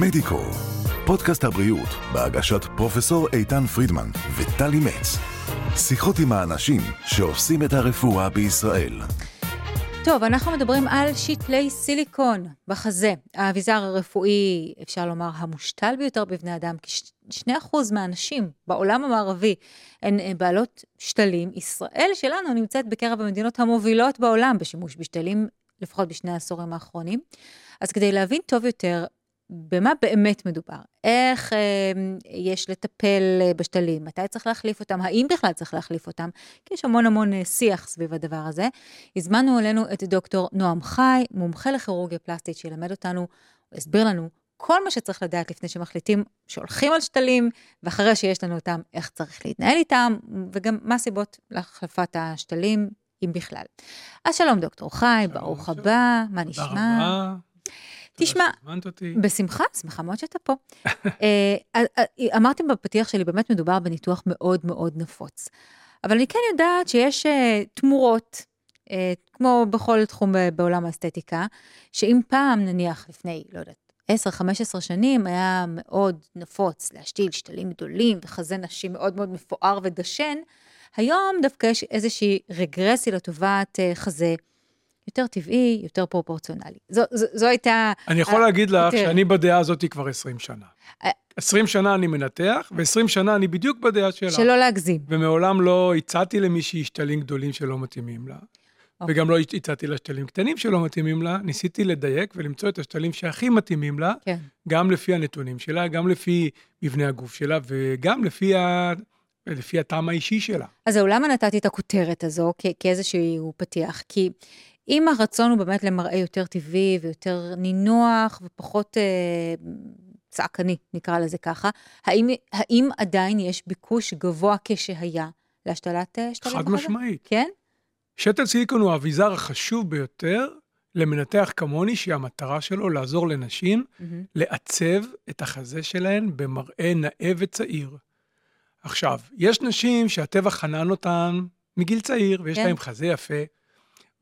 מדיקו, פודקאסט הבריאות בהגשת פרופסור איתן פרידמן וטלי מצ. שיחות עם האנשים שעושים את הרפואה בישראל. טוב, אנחנו מדברים על שתלי סיליקון בחזה. האביזר הרפואי, אפשר לומר, המושתל ביותר בבני אדם, כ-2% מהנשים בעולם המערבי הן אה, בעלות שתלים. ישראל שלנו נמצאת בקרב המדינות המובילות בעולם בשימוש בשתלים, לפחות בשני העשורים האחרונים. אז כדי להבין טוב יותר במה באמת מדובר, איך אה, יש לטפל אה, בשתלים, מתי צריך להחליף אותם, האם בכלל צריך להחליף אותם, כי יש המון המון אה, שיח סביב הדבר הזה. הזמנו אלינו את דוקטור נועם חי, מומחה לכירורגיה פלסטית, שילמד אותנו, הסביר לנו כל מה שצריך לדעת לפני שמחליטים שהולכים על שתלים, ואחרי שיש לנו אותם, איך צריך להתנהל איתם, וגם מה הסיבות להחלפת השתלים, אם בכלל. אז שלום דוקטור חי, שלום, ברוך שלום. הבא, מה נשמע? תודה רבה. תשמע, בשמחה, שמחה מאוד שאתה פה. אה, אה, אה, אמרתם בפתיח שלי, באמת מדובר בניתוח מאוד מאוד נפוץ. אבל אני כן יודעת שיש תמורות, כמו בכל תחום בעולם האסתטיקה, שאם פעם, נניח לפני, לא יודעת, 10-15 שנים היה מאוד נפוץ להשתיל שתלים גדולים וחזה נשים מאוד מאוד מפואר ודשן, היום דווקא יש איזושהי רגרסיה לטובת חזה יותר טבעי, יותר פרופורציונלי. זו, זו, זו הייתה... אני יכול להגיד לך שאני בדעה הזאת כבר 20 שנה. 20 שנה אני מנתח, ו-20 שנה אני בדיוק בדעה שלה. שלא להגזים. ומעולם לא הצעתי למישהי שתלים גדולים שלא מתאימים לה. Okay. אוקיי. וגם לא הצעתי לה שתלים קטנים שלא מתאימים לה, ניסיתי לדייק ולמצוא את השתלים שהכי מתאימים לה, כן. גם לפי הנתונים שלה, גם לפי מבנה הגוף שלה, וגם לפי, ה... לפי הטעם האישי שלה. אז זהו, למה נתתי את הכותרת הזו כ- כאיזשהו פתיח? כי אם הרצון הוא באמת למראה יותר טבעי ויותר נינוח ופחות אה, צעקני, נקרא לזה ככה, האם, האם עדיין יש ביקוש גבוה כשהיה להשתלת אה, שתלים? חד משמעית. כן? שתל סיליקון הוא האביזר החשוב ביותר למנתח כמוני, שהמטרה שלו לעזור לנשים mm-hmm. לעצב את החזה שלהן במראה נאה וצעיר. עכשיו, יש נשים שהטבע חנן אותן מגיל צעיר, ויש כן. להן חזה יפה,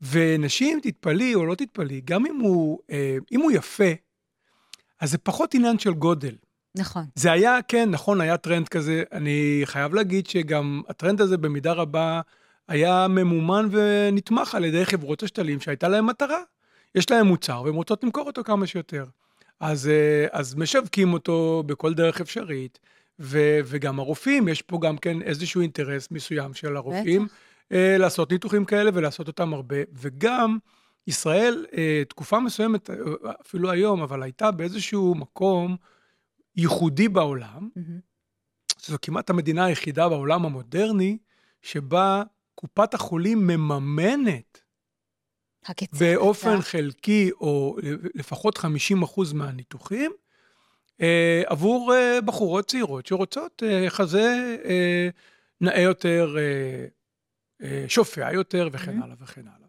ונשים, תתפלאי או לא תתפלאי, גם אם הוא, אה, אם הוא יפה, אז זה פחות עניין של גודל. נכון. זה היה, כן, נכון, היה טרנד כזה. אני חייב להגיד שגם הטרנד הזה במידה רבה היה ממומן ונתמך על ידי חברות השתלים שהייתה להם מטרה. יש להם מוצר והן רוצות למכור אותו כמה שיותר. אז, אה, אז משווקים אותו בכל דרך אפשרית, ו, וגם הרופאים, יש פה גם כן איזשהו אינטרס מסוים של הרופאים. בטח. אה, לעשות ניתוחים כאלה ולעשות אותם הרבה, וגם ישראל, אה, תקופה מסוימת, אה, אפילו היום, אבל הייתה באיזשהו מקום ייחודי בעולם, mm-hmm. זו כמעט המדינה היחידה בעולם המודרני, שבה קופת החולים מממנת הקצר, באופן הקצר. חלקי, או לפחות 50 אחוז מהניתוחים, אה, עבור אה, בחורות צעירות שרוצות אה, חזה אה, נאה יותר, אה, שופע יותר וכן הלאה וכן הלאה.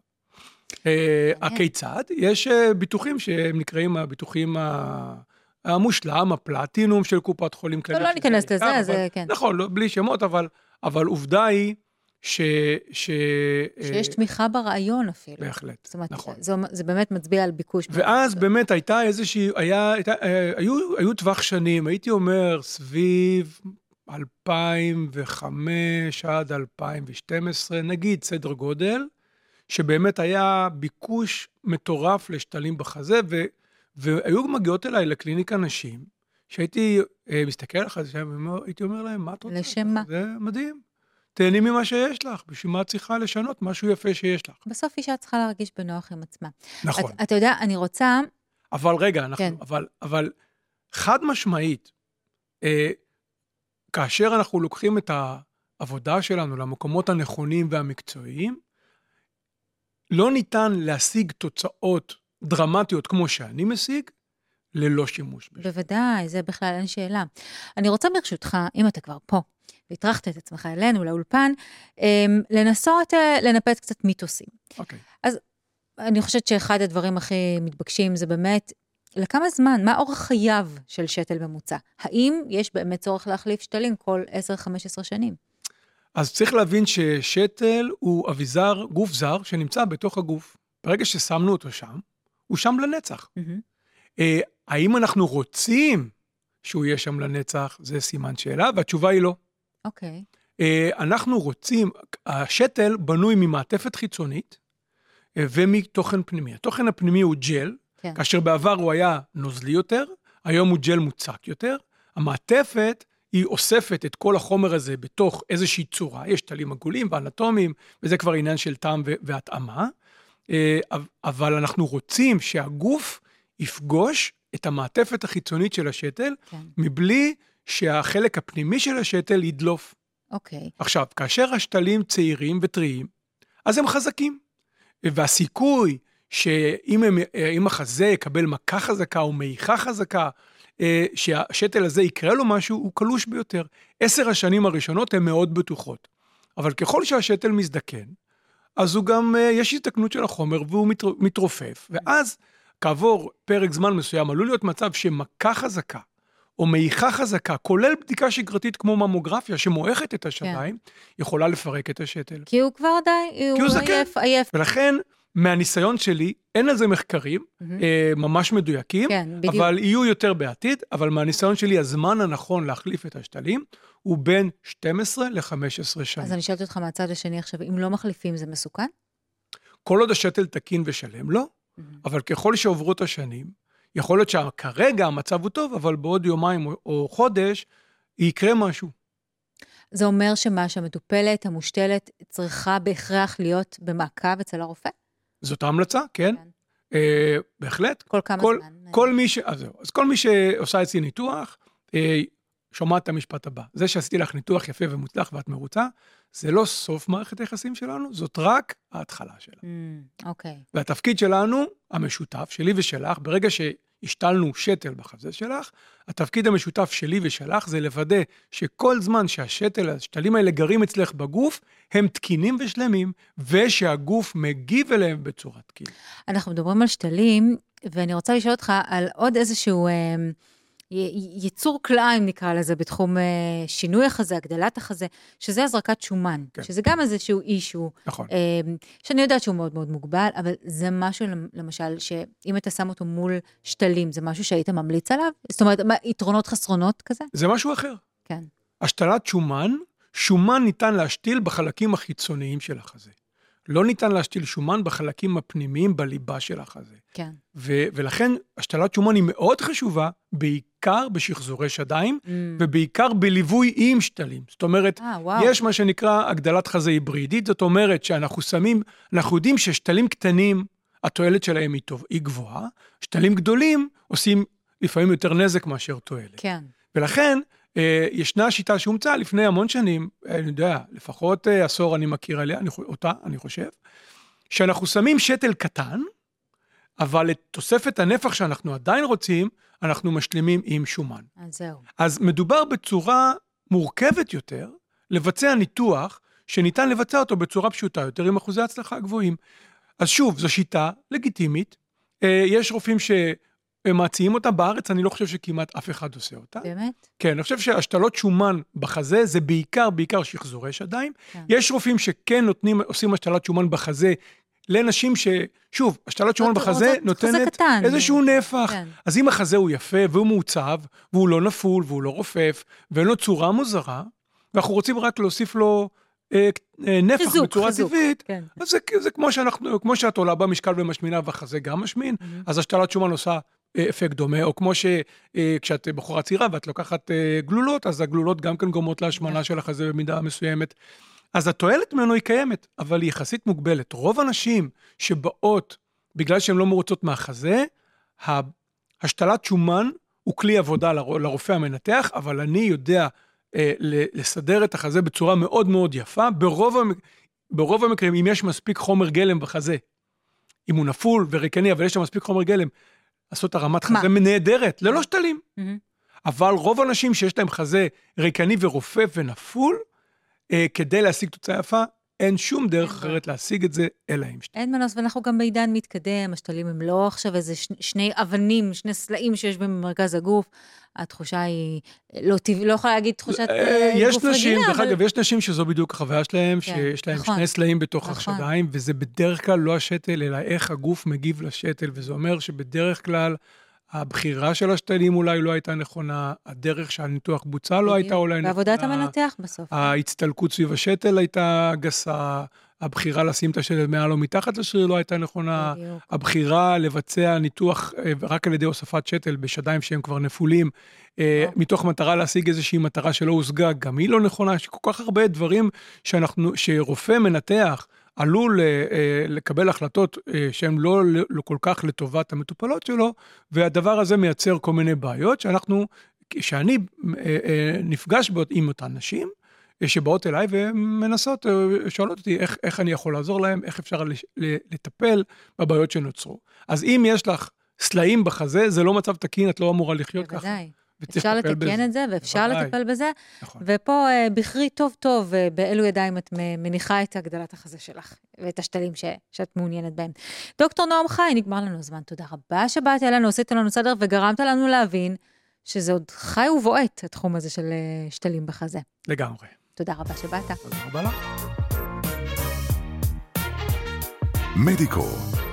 אה, הכיצד? יש אה, ביטוחים שהם נקראים הביטוחים המושלם, הפלטינום של קופת חולים כללית. לא, לא ניכנס לזה, זה כן. נכון, לא, בלי שמות, אבל, אבל עובדה היא ש... ש... שיש תמיכה ברעיון אפילו. בהחלט, זאת אומרת, נכון. זה, זה באמת מצביע על ביקוש. ואז באמת הייתה איזושהי, היה, הייתה, היו, היו טווח שנים, הייתי אומר, סביב 2005 עד 2012, נגיד סדר גודל, שבאמת היה ביקוש מטורף לשתלים בחזה, ו, והיו מגיעות אליי לקליניקה נשים, שהייתי אה, מסתכל על החזה, הייתי אומר להם, מה את רוצה? לשם מה? זה מדהים. תהני ממה שיש לך, בשביל מה את צריכה לשנות משהו יפה שיש לך. בסוף אישה צריכה להרגיש בנוח עם עצמה. נכון. את, אתה יודע, אני רוצה... אבל רגע, אנחנו, כן. אבל, אבל חד משמעית, אה, כאשר אנחנו לוקחים את העבודה שלנו למקומות הנכונים והמקצועיים, לא ניתן להשיג תוצאות דרמטיות כמו שאני משיג, ללא שימוש. בשביל. בוודאי, זה בכלל אין שאלה. אני רוצה ברשותך, אם אתה כבר פה, והטרחת את עצמך אלינו, לאולפן, אמ, לנסות אה, לנפץ קצת מיתוסים. אוקיי. אז אני חושבת שאחד הדברים הכי מתבקשים זה באמת לכמה זמן? מה אורך חייו של שתל ממוצע? האם יש באמת צורך להחליף שתלים כל 10-15 שנים? אז צריך להבין ששתל הוא אביזר, גוף זר, שנמצא בתוך הגוף. ברגע ששמנו אותו שם, הוא שם לנצח. Mm-hmm. האם אנחנו רוצים שהוא יהיה שם לנצח? זה סימן שאלה, והתשובה היא לא. אוקיי. אה, אנחנו רוצים, השתל בנוי ממעטפת חיצונית אה, ומתוכן פנימי. התוכן הפנימי הוא ג'ל, כן. כאשר בעבר הוא היה נוזלי יותר, היום הוא ג'ל מוצק יותר. המעטפת היא אוספת את כל החומר הזה בתוך איזושהי צורה, יש טלים עגולים ואנטומיים, וזה כבר עניין של טעם והתאמה, אה, אבל אנחנו רוצים שהגוף יפגוש את המעטפת החיצונית של השתל, כן. מבלי שהחלק הפנימי של השתל ידלוף. אוקיי. עכשיו, כאשר השתלים צעירים וטריים, אז הם חזקים. והסיכוי שאם אם החזה יקבל מכה חזקה או מעיכה חזקה, אה, שהשתל הזה יקרה לו משהו, הוא קלוש ביותר. עשר השנים הראשונות הן מאוד בטוחות. אבל ככל שהשתל מזדקן, אז הוא גם, אה, יש הזדקנות של החומר והוא מתרופף, ואז כעבור פרק זמן מסוים עלול להיות מצב שמכה חזקה או מעיכה חזקה, כולל בדיקה שגרתית כמו ממוגרפיה שמועכת את השדיים, כן. יכולה לפרק את השתל. כי הוא כבר די, הוא, הוא זקן. עייף, עייף. ולכן, מהניסיון שלי, אין על זה מחקרים mm-hmm. אה, ממש מדויקים, כן, בדיוק. אבל יהיו יותר בעתיד, אבל מהניסיון שלי, הזמן הנכון להחליף את השתלים הוא בין 12 ל-15 שנים. אז אני שואלת אותך מהצד השני עכשיו, אם לא מחליפים זה מסוכן? כל עוד השתל תקין ושלם, לא. Mm-hmm. אבל ככל שעוברות השנים, יכול להיות שכרגע המצב הוא טוב, אבל בעוד יומיים או, או חודש יקרה משהו. זה אומר שמה שהמטופלת המושתלת צריכה בהכרח להיות במעקב אצל הרופא? זאת ההמלצה, כן. כן. אה, בהחלט. כל כמה כל, זמן? כל מי ש... אז זהו. אז כל מי שעושה אצלי ניתוח, אה, שומעת את המשפט הבא. זה שעשיתי לך ניתוח יפה ומוצלח ואת מרוצה, זה לא סוף מערכת היחסים שלנו, זאת רק ההתחלה שלה. Mm, אוקיי. Mm, okay. והתפקיד שלנו, המשותף, שלי ושלך, ברגע שהשתלנו שתל בחזה שלך, התפקיד המשותף שלי ושלך זה לוודא שכל זמן שהשתל, השתלים האלה גרים אצלך בגוף, הם תקינים ושלמים, ושהגוף מגיב אליהם בצורה תקינה. אנחנו מדברים על שתלים, ואני רוצה לשאול אותך על עוד איזשהו... אה, יצור כלאיים נקרא לזה, בתחום אה, שינוי החזה, הגדלת החזה, שזה הזרקת שומן, כן. שזה גם איזשהו אישו, נכון. אה, שאני יודעת שהוא מאוד מאוד מוגבל, אבל זה משהו, למשל, שאם אתה שם אותו מול שתלים, זה משהו שהיית ממליץ עליו? זאת אומרת, מה, יתרונות חסרונות כזה? זה משהו אחר. כן. השתלת שומן, שומן ניתן להשתיל בחלקים החיצוניים של החזה. לא ניתן להשתיל שומן בחלקים הפנימיים בליבה של החזה. כן. ו- ולכן השתלת שומן היא מאוד חשובה, בעיקר בשחזורי שדיים, mm. ובעיקר בליווי עם שתלים. זאת אומרת, 아, אה, יש מה שנקרא הגדלת חזה היברידית, זאת אומרת שאנחנו שמים, אנחנו יודעים ששתלים קטנים, התועלת שלהם היא, טוב, היא גבוהה, שתלים גדולים עושים לפעמים יותר נזק מאשר תועלת. כן. ולכן, ישנה שיטה שהומצאה לפני המון שנים, אני יודע, לפחות אה, עשור אני מכיר עליה, אני, אותה, אני חושב, שאנחנו שמים שתל קטן, אבל את תוספת הנפח שאנחנו עדיין רוצים, אנחנו משלימים עם שומן. אז זהו. אז מדובר בצורה מורכבת יותר, לבצע ניתוח שניתן לבצע אותו בצורה פשוטה יותר, עם אחוזי הצלחה גבוהים. אז שוב, זו שיטה לגיטימית. אה, יש רופאים ש... הם מציעים אותה בארץ, אני לא חושב שכמעט אף אחד עושה אותה. באמת? כן, אני חושב שהשתלות שומן בחזה זה בעיקר, בעיקר שחזורי שדיים. כן. יש רופאים שכן נותנים, עושים השתלת שומן בחזה לנשים ש... שוב, השתלת שומן בחזה נותנת. איזשהו נפח. כן. אז אם החזה הוא יפה והוא מעוצב, והוא לא נפול והוא לא רופף, ואין לו צורה מוזרה, ואנחנו רוצים רק להוסיף לו אה, אה, נפח חיזוק, בצורה חיזוק, טבעית, כן. אז זה, זה כמו שאנחנו, כמו שאת עולה במשקל ומשמינה והחזה גם משמין, Mm-hmm. אז השתלת שומן עושה אפקט דומה, או כמו שכשאת בחורה צעירה ואת לוקחת אה, גלולות, אז הגלולות גם כן גורמות להשמנה של החזה במידה מסוימת. אז התועלת ממנו היא קיימת, אבל היא יחסית מוגבלת. רוב הנשים שבאות בגלל שהן לא מרוצות מהחזה, השתלת שומן הוא כלי עבודה לרופא המנתח, אבל אני יודע אה, לסדר את החזה בצורה מאוד מאוד יפה. ברוב, המק... ברוב המקרים, אם יש מספיק חומר גלם בחזה, אם הוא נפול וריקני, אבל יש שם מספיק חומר גלם, לעשות הרמת חזה נהדרת, ללא שתלים. אבל רוב האנשים שיש להם חזה ריקני ורופף ונפול, אה, כדי להשיג תוצאה יפה, אין שום דרך אחרת להשיג את זה, אלא עם שתלים. אין מנוס, ואנחנו גם בעידן מתקדם, השתלים הם לא עכשיו איזה ש... שני אבנים, שני סלעים שיושבים במרכז הגוף. התחושה היא, לא, טבע, לא יכולה להגיד תחושת אה, אה, יש גוף נשים, רגילה, דרך אבל... אגב, יש נשים שזו בדיוק החוויה שלהם, כן, שיש להם נכון, שני סלעים בתוך נכון. השדיים, וזה בדרך כלל לא השתל, אלא איך הגוף מגיב לשתל, וזה אומר שבדרך כלל הבחירה של השתלים אולי לא הייתה נכונה, הדרך שהניתוח בוצע לא הייתה אולי נכונה. בעבודת המנתח בסוף. ההצטלקות סביב השתל הייתה גסה, הבחירה לשים את השתל מעל או מתחת לשריר לא הייתה נכונה, בדיוק. הבחירה לבצע ניתוח אה, רק על ידי הוספת שתל בשדיים שהם כבר נפולים, אה, וואו. מתוך מטרה להשיג איזושהי מטרה שלא הושגה, גם היא לא נכונה, יש כל כך הרבה דברים שאנחנו, שרופא מנתח עלול אה, אה, לקבל החלטות אה, שהן לא, לא כל כך לטובת המטופלות שלו, והדבר הזה מייצר כל מיני בעיות שאנחנו, שאני נפגש בו עם אותן נשים, שבאות אליי ומנסות, שואלות אותי איך, איך אני יכול לעזור להם, איך אפשר לטפל בבעיות שנוצרו. אז אם יש לך סלעים בחזה, זה לא מצב תקין, את לא אמורה לחיות ככה. בוודאי. אפשר לתקן בזה. את זה ואפשר בוודאי. לטפל בזה, נכון. ופה אה, בחרי טוב טוב אה, באילו ידיים את מניחה את הגדלת החזה שלך ואת השתלים ש- שאת מעוניינת בהם. דוקטור נועם חי, נגמר לנו הזמן, תודה רבה שבאת אלינו, עשית לנו סדר וגרמת לנו להבין שזה עוד חי ובועט, התחום הזה של אה, שתלים בחזה. לגמרי. תודה רבה שבאת. תודה רבה לך. מדיקו,